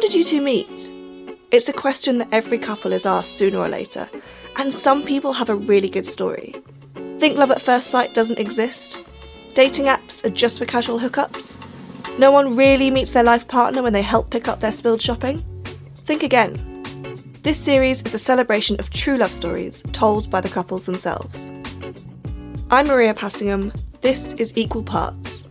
How did you two meet? It's a question that every couple is asked sooner or later, and some people have a really good story. Think love at first sight doesn't exist? Dating apps are just for casual hookups? No one really meets their life partner when they help pick up their spilled shopping? Think again. This series is a celebration of true love stories told by the couples themselves. I'm Maria Passingham. This is Equal Parts.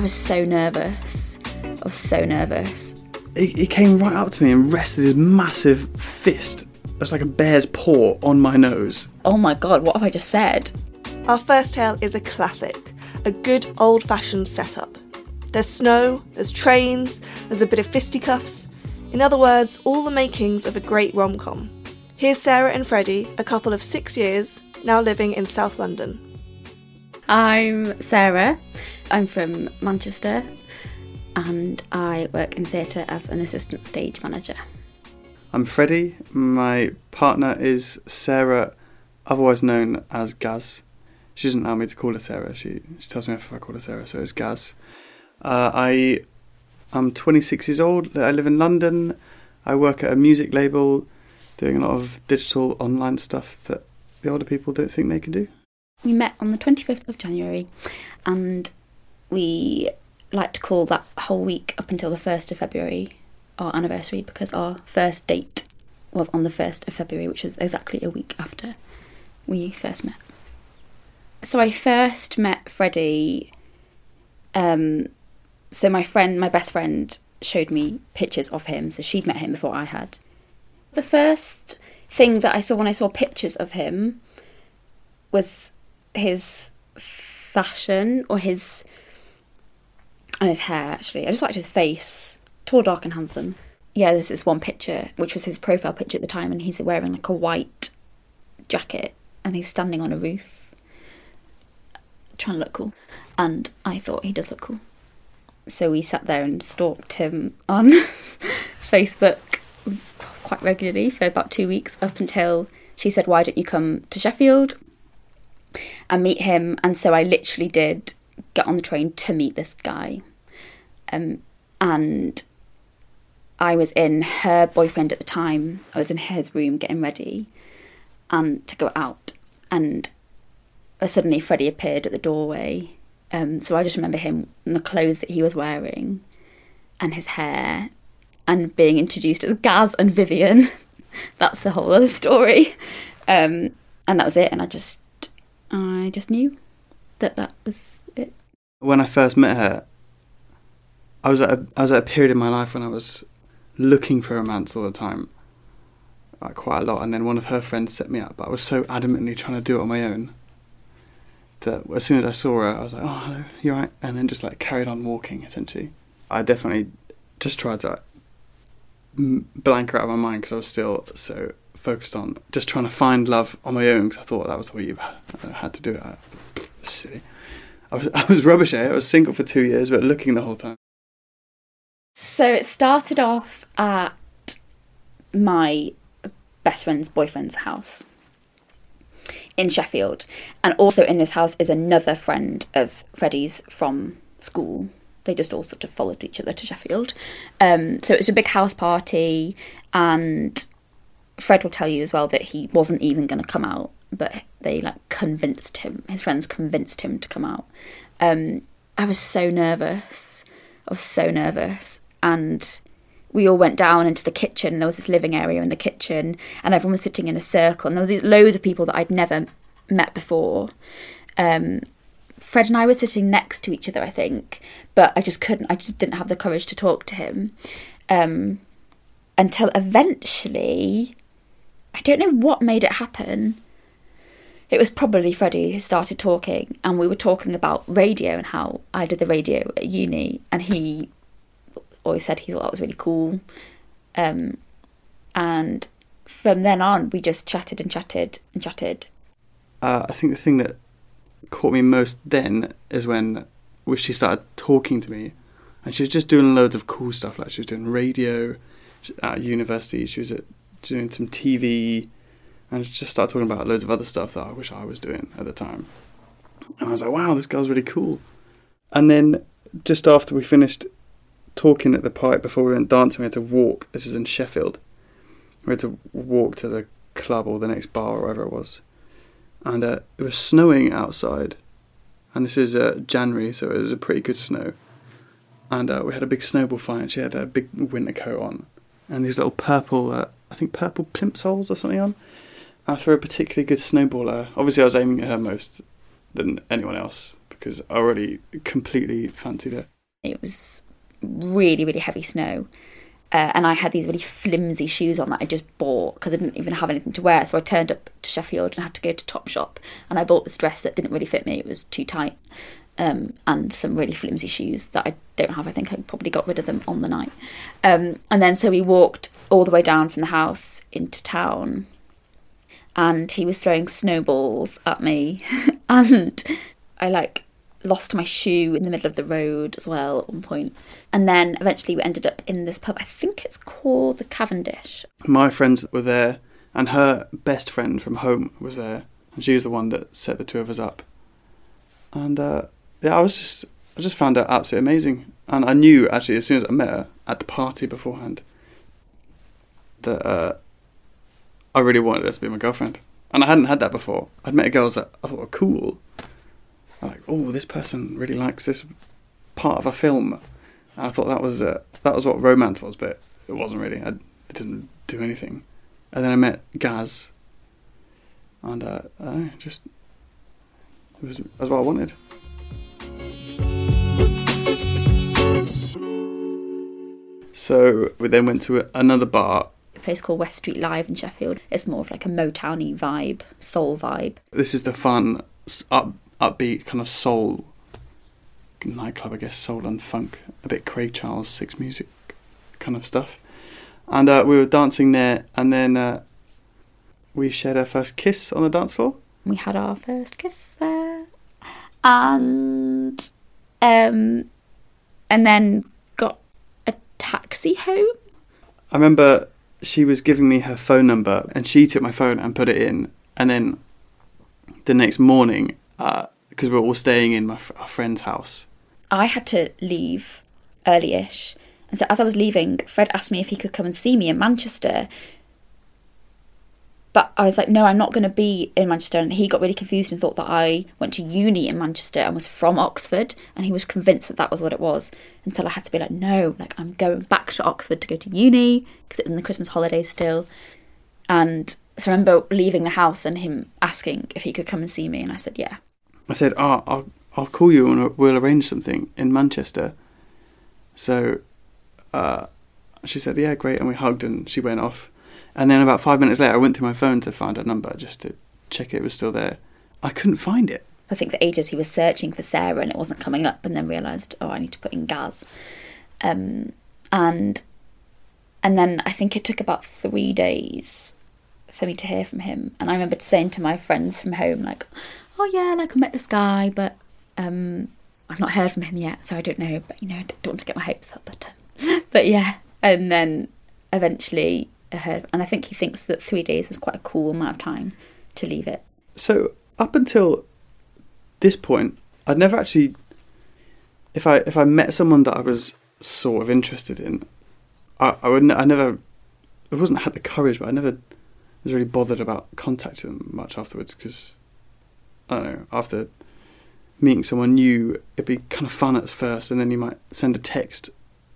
I was so nervous. I was so nervous. He, he came right up to me and rested his massive fist, it's like a bear's paw, on my nose. Oh my god, what have I just said? Our first tale is a classic, a good old fashioned setup. There's snow, there's trains, there's a bit of fisticuffs. In other words, all the makings of a great rom com. Here's Sarah and Freddie, a couple of six years, now living in South London. I'm Sarah. I'm from Manchester and I work in theatre as an assistant stage manager. I'm Freddie. My partner is Sarah, otherwise known as Gaz. She doesn't allow me to call her Sarah. She, she tells me if I call her Sarah, so it's Gaz. Uh, I am 26 years old. I live in London. I work at a music label doing a lot of digital online stuff that the older people don't think they can do. We met on the 25th of January and we like to call that whole week up until the 1st of February our anniversary because our first date was on the 1st of February, which is exactly a week after we first met. So I first met Freddie. Um, so my friend, my best friend, showed me pictures of him. So she'd met him before I had. The first thing that I saw when I saw pictures of him was his fashion or his and his hair actually. I just liked his face. Tall, dark and handsome. Yeah, this is one picture, which was his profile picture at the time, and he's wearing like a white jacket and he's standing on a roof trying to look cool. And I thought he does look cool. So we sat there and stalked him on Facebook quite regularly for about two weeks up until she said, Why don't you come to Sheffield and meet him? And so I literally did get on the train to meet this guy. Um, and I was in her boyfriend at the time. I was in his room getting ready and to go out. And suddenly Freddie appeared at the doorway. Um, so I just remember him and the clothes that he was wearing and his hair and being introduced as Gaz and Vivian. That's the whole other story. Um, and that was it. And I just, I just knew that that was it. When I first met her, I was at a, I was at a period in my life when I was looking for romance all the time, like quite a lot. And then one of her friends set me up, but I was so adamantly trying to do it on my own that as soon as I saw her, I was like, "Oh, hello, you right?" And then just like carried on walking. Essentially, I definitely just tried to blank out of my mind because I was still so focused on just trying to find love on my own because I thought that was the way you had uh, to do it. I, silly. I was I was rubbish at it. I was single for two years, but looking the whole time. So it started off at my best friend's boyfriend's house in Sheffield. And also in this house is another friend of Freddie's from school. They just all sort of followed each other to Sheffield. Um, so it was a big house party, and Fred will tell you as well that he wasn't even going to come out, but they like convinced him. His friends convinced him to come out. Um, I was so nervous. I was so nervous, and we all went down into the kitchen. There was this living area in the kitchen, and everyone was sitting in a circle. And there were these loads of people that I'd never met before. Um, Fred and I were sitting next to each other, I think, but I just couldn't. I just didn't have the courage to talk to him um, until eventually, I don't know what made it happen. It was probably Freddie who started talking, and we were talking about radio and how I did the radio at uni, and he always said he thought that was really cool. Um, and from then on, we just chatted and chatted and chatted. Uh, I think the thing that caught me most then is when she started talking to me, and she was just doing loads of cool stuff. Like she was doing radio at university. She was at, doing some TV, and she just started talking about loads of other stuff that I wish I was doing at the time. And I was like, wow, this girl's really cool. And then just after we finished talking at the pipe before we went dancing, we had to walk. This is in Sheffield. We had to walk to the club or the next bar or wherever it was. And uh, it was snowing outside. And this is uh, January, so it was a pretty good snow. And uh, we had a big snowball fight, and she had a big winter coat on. And these little purple, uh, I think purple plimsolls or something on. I threw a particularly good snowballer. Obviously, I was aiming at her most than anyone else because I already completely fancied her. It was really, really heavy snow. Uh, and I had these really flimsy shoes on that I just bought because I didn't even have anything to wear. So I turned up to Sheffield and had to go to Topshop, and I bought this dress that didn't really fit me. It was too tight, um, and some really flimsy shoes that I don't have. I think I probably got rid of them on the night. Um, and then so we walked all the way down from the house into town, and he was throwing snowballs at me, and I like lost my shoe in the middle of the road as well at one point. And then eventually we ended up in this pub. I think it's called the Cavendish. My friends were there, and her best friend from home was there, and she was the one that set the two of us up. And uh, yeah, I was just, I just found her absolutely amazing, and I knew actually as soon as I met her at the party beforehand that uh, I really wanted her to be my girlfriend, and I hadn't had that before. I'd met girls that I thought were cool, like, oh, this person really likes this part of a film. And I thought that was uh, that was what romance was, but it wasn't really. I, it didn't do anything. And then I met Gaz, and uh, I just it was that's what I wanted. So we then went to another bar. A place called West Street Live in Sheffield. It's more of like a Motowny vibe, soul vibe. This is the fun, up, upbeat kind of soul nightclub, I guess, soul and funk, a bit Craig Charles six music kind of stuff. And uh, we were dancing there, and then uh, we shared our first kiss on the dance floor. We had our first kiss there, and um, and then got a taxi home. I remember she was giving me her phone number, and she took my phone and put it in, and then the next morning, Uh, because we were all staying in my our friend's house. I had to leave early-ish, and so as I was leaving, Fred asked me if he could come and see me in Manchester. But I was like, no, I'm not going to be in Manchester. And he got really confused and thought that I went to uni in Manchester and was from Oxford. And he was convinced that that was what it was. Until I had to be like, no, like I'm going back to Oxford to go to uni because it was in the Christmas holidays still. And so I remember leaving the house and him asking if he could come and see me. And I said, yeah. I said, "Oh, I'll I'll call you and we'll arrange something in Manchester." So, uh, she said, "Yeah, great," and we hugged and she went off. And then about five minutes later, I went through my phone to find her number just to check it was still there. I couldn't find it. I think for ages he was searching for Sarah and it wasn't coming up, and then realised, oh, I need to put in Gaz. Um, and and then I think it took about three days for me to hear from him. And I remember saying to my friends from home, like, oh yeah, like I met this guy, but um, I've not heard from him yet, so I don't know. But you know, I don't want to get my hopes up. But um, but yeah, and then eventually I heard, and I think he thinks that three days was quite a cool amount of time to leave it. So up until this point, I'd never actually, if I if I met someone that I was sort of interested in, I I would I never, I wasn't had the courage, but I never was really bothered about contacting them much afterwards because I don't know after meeting someone new, it'd be kind of fun at first, and then you might send a text.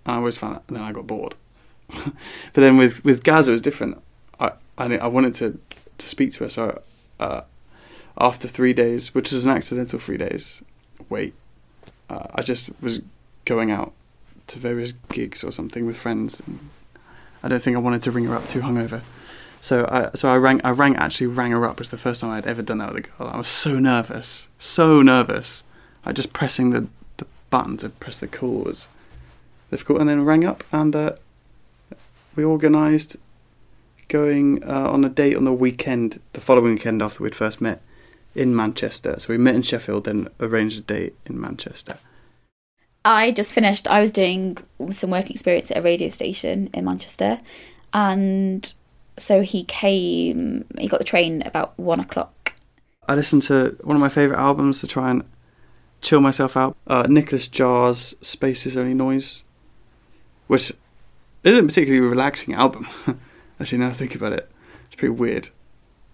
And I always found that, and then I got bored. but then with with Gaza, it was different. I I, I wanted to to speak to her, so uh, after three days, which is an accidental three days wait, uh, I just was going out to various gigs or something with friends. I don't think I wanted to ring her up too hungover. So I so I rang I rang actually rang her up. It was the first time I'd ever done that with a girl. I was so nervous, so nervous. I just pressing the the button to press the call was difficult, and then rang up and uh, we organised going uh, on a date on the weekend, the following weekend after we'd first met in Manchester. So we met in Sheffield, then arranged a date in Manchester. I just finished. I was doing some work experience at a radio station in Manchester, and so he came. He got the train about one o'clock. I listened to one of my favourite albums to try and chill myself out. Uh, Nicolas Jaar's Space is Only Noise, which isn't a particularly relaxing album. Actually, now I think about it, it's pretty weird.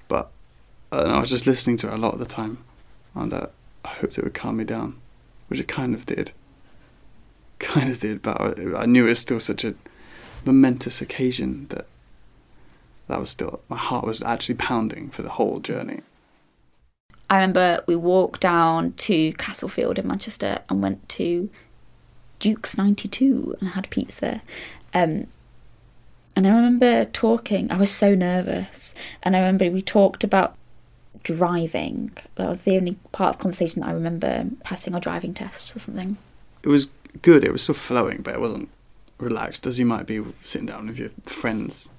But I, know, I was just listening to it a lot of the time, and uh, I hoped it would calm me down, which it kind of did. Kind of did, but I, I knew it was still such a momentous occasion that that was still my heart was actually pounding for the whole journey. I remember we walked down to Castlefield in Manchester and went to Duke's 92 and had pizza. Um, and I remember talking, I was so nervous. And I remember we talked about driving. That was the only part of conversation that I remember passing our driving tests or something. It was good, it was still flowing, but it wasn't relaxed as you might be sitting down with your friends.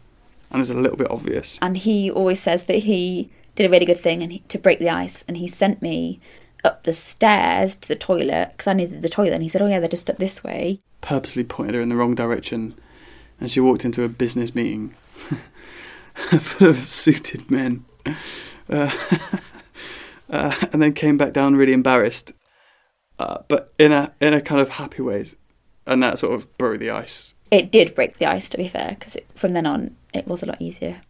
And it was a little bit obvious. And he always says that he did a really good thing and he, to break the ice. And he sent me up the stairs to the toilet because I needed the toilet. And he said, "Oh yeah, they're just up this way." Purposely pointed her in the wrong direction, and she walked into a business meeting full of suited men, uh, uh, and then came back down really embarrassed, uh, but in a in a kind of happy ways, and that sort of broke the ice. It did break the ice, to be fair, because from then on it was a lot easier.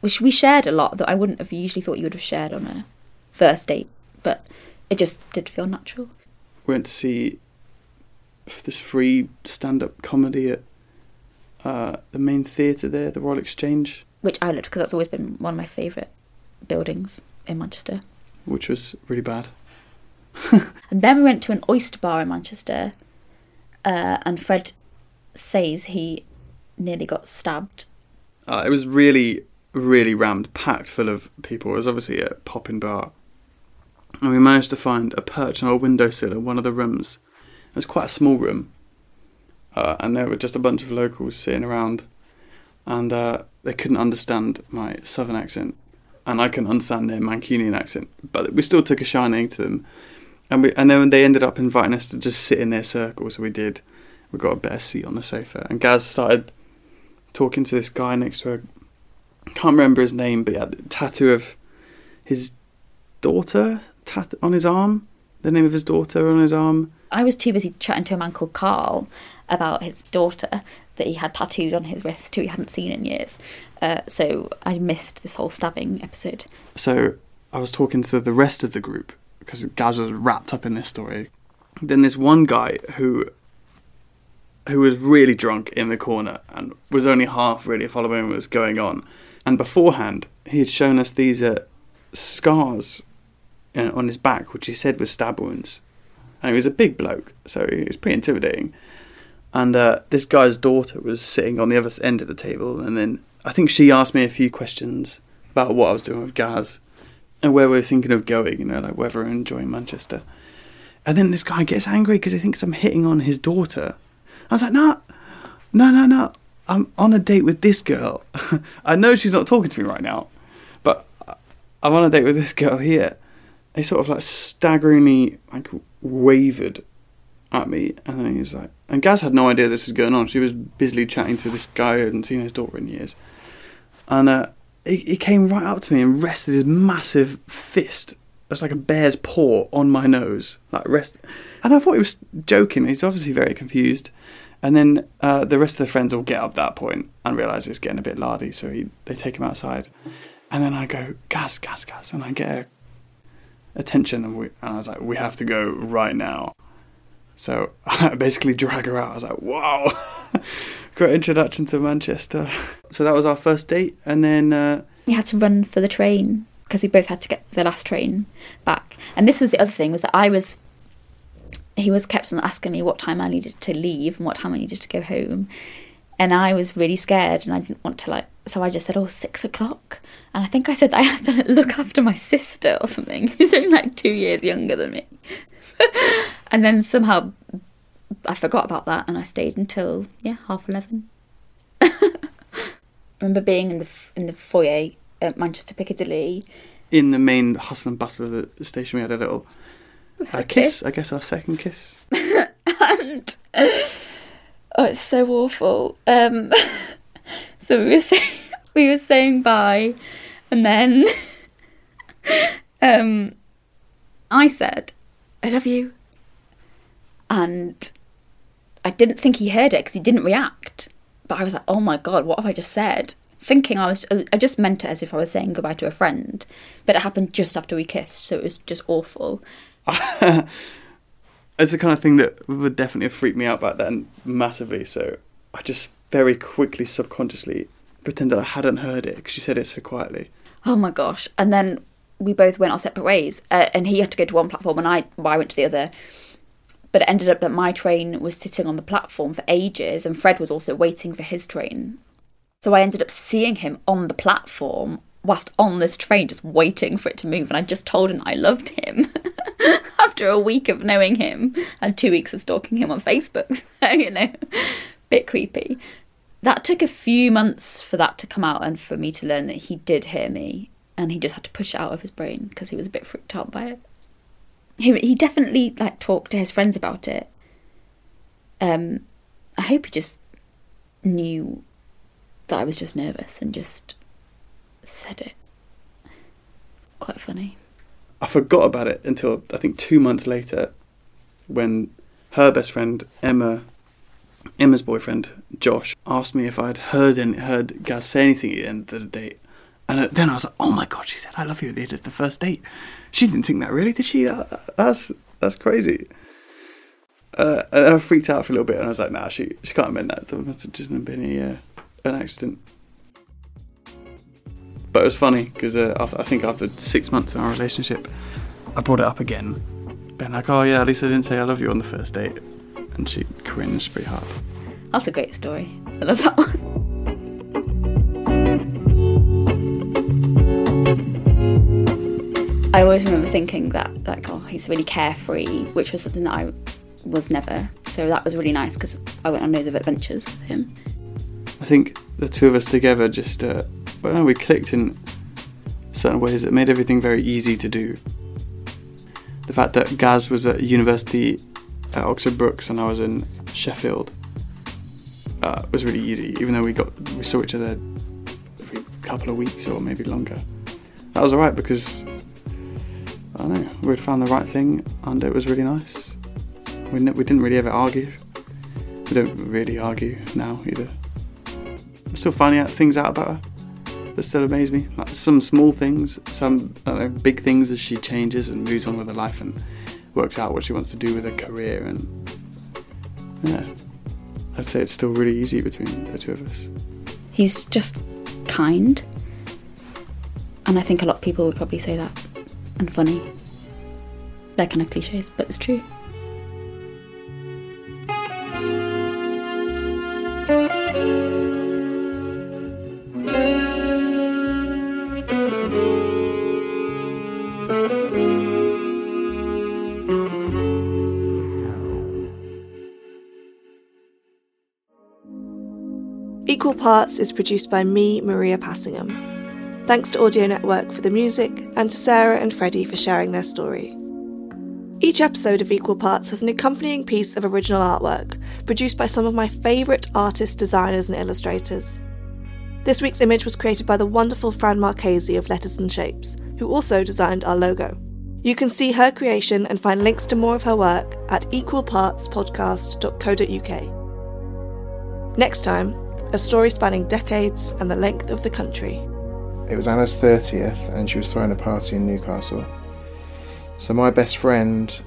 Which we shared a lot that I wouldn't have usually thought you would have shared on a first date, but it just did feel natural. We went to see this free stand-up comedy at uh, the main theatre there, the Royal Exchange, Which I loved because that's always been one of my favourite buildings in Manchester. which was really bad. And then we went to an oyster bar in Manchester, uh, and Fred says he nearly got stabbed. Uh, it was really, really rammed, packed full of people. It was obviously a popping bar. And we managed to find a perch on a windowsill in one of the rooms. It was quite a small room. Uh, and there were just a bunch of locals sitting around. And uh, they couldn't understand my southern accent. And I couldn't understand their Mancunian accent. But we still took a shining to them. And, we, and then they ended up inviting us to just sit in their circle. So we did. We got a better seat on the sofa. And Gaz started talking to this guy next to her. I can't remember his name, but he had a tattoo of his daughter tat- on his arm. The name of his daughter on his arm. I was too busy chatting to a man called Carl about his daughter that he had tattooed on his wrist, who he hadn't seen in years. Uh, so I missed this whole stabbing episode. So I was talking to the rest of the group because Gaz was wrapped up in this story. Then this one guy who who was really drunk in the corner and was only half really following what was going on. And beforehand, he had shown us these uh, scars uh, on his back, which he said was stab wounds. And he was a big bloke, so he was pretty intimidating. And uh, this guy's daughter was sitting on the other end of the table, and then I think she asked me a few questions about what I was doing with Gaz and where we're thinking of going, you know, like whether we're enjoying Manchester. And then this guy gets angry because he thinks I'm hitting on his daughter. I was like, no, no, no, no. I'm on a date with this girl. I know she's not talking to me right now, but I'm on a date with this girl here. He sort of like staggeringly like wavered at me, and then he was like, and Gaz had no idea this was going on. She was busily chatting to this guy who hadn't seen his daughter in years, and uh, he, he came right up to me and rested his massive fist, that's like a bear's paw, on my nose, like rest. And I thought he was joking. He's obviously very confused. And then uh, the rest of the friends all get up at that point and realise it's getting a bit lardy, so he, they take him outside. And then I go, Gaz, Gaz, Gaz, and I get her attention, and, we, and I was like, we have to go right now. So I basically drag her out. I was like, wow, great introduction to Manchester. So that was our first date, and then uh, We had to run for the train because we both had to get the last train back. And this was the other thing was that I was he was kept on asking me what time I needed to leave and what time I needed to go home. And I was really scared and I didn't want to like so I just said, Oh, six o'clock. And I think I said that I had to look after my sister or something, who's only like two years younger than me. And then somehow I forgot about that and I stayed until yeah, half eleven. I remember being in the in the foyer at Manchester Piccadilly. in the main hustle and bustle of the station, we had a little uh, kiss. I guess our second kiss. and oh, it's so awful. Um, so we were saying we were saying bye, and then um, I said, I love you. And I didn't think he heard it because he didn't react. But I was like, oh my God, what have I just said? Thinking I was, I just meant it as if I was saying goodbye to a friend. But it happened just after we kissed, so it was just awful. it's the kind of thing that would definitely have freaked me out back then massively. So I just very quickly, subconsciously pretended I hadn't heard it because she said it so quietly. Oh my gosh. And then we both went our separate ways. Uh, and he had to go to one platform and I, well, I went to the other. But it ended up that my train was sitting on the platform for ages and Fred was also waiting for his train. So I ended up seeing him on the platform whilst on this train, just waiting for it to move. And I just told him I loved him after a week of knowing him and two weeks of stalking him on Facebook. So, you know, bit creepy. That took a few months for that to come out and for me to learn that he did hear me and he just had to push it out of his brain because he was a bit freaked out by it. He he definitely like talked to his friends about it. Um, I hope he just knew that I was just nervous and just said it. Quite funny. I forgot about it until I think two months later, when her best friend Emma, Emma's boyfriend Josh, asked me if I'd heard and heard Gaz say anything at the end of the date, and then I was like, "Oh my god!" She said, "I love you" at the end of the first date. She didn't think that really, did she? That's that's crazy. Uh, and I freaked out for a little bit, and I was like, "Nah, she she can't have meant that. There must have just been a uh, an accident." But it was funny because uh, I think after six months in our relationship, I brought it up again, being like, "Oh yeah, at least I didn't say I love you on the first date," and she cringed pretty hard. That's a great story. I love that one. I always remember thinking that, like, oh, he's really carefree, which was something that I was never. So that was really nice because I went on loads of adventures with him. I think the two of us together just, uh, well, we clicked in certain ways that made everything very easy to do. The fact that Gaz was at university at Oxford Brookes and I was in Sheffield uh, was really easy, even though we got we saw each other every couple of weeks or maybe longer. That was alright because we'd found the right thing and it was really nice. We, we didn't really ever argue. We don't really argue now either. I'm still finding out things out about her that still amaze me. Like some small things, some know, big things as she changes and moves on with her life and works out what she wants to do with her career. And yeah, I'd say it's still really easy between the two of us. He's just kind. And I think a lot of people would probably say that and funny. They're kind of cliches, but it's true. Equal Parts is produced by me, Maria Passingham. Thanks to Audio Network for the music, and to Sarah and Freddie for sharing their story. Each episode of Equal Parts has an accompanying piece of original artwork produced by some of my favourite artists, designers, and illustrators. This week's image was created by the wonderful Fran Marchese of Letters and Shapes, who also designed our logo. You can see her creation and find links to more of her work at equalpartspodcast.co.uk. Next time, a story spanning decades and the length of the country. It was Anna's 30th and she was throwing a party in Newcastle. So my best friend,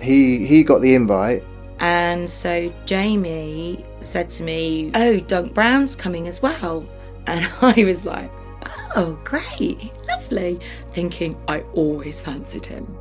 he he got the invite. And so Jamie said to me, "Oh, Doug Brown's coming as well." And I was like, "Oh, great. Lovely." Thinking I always fancied him.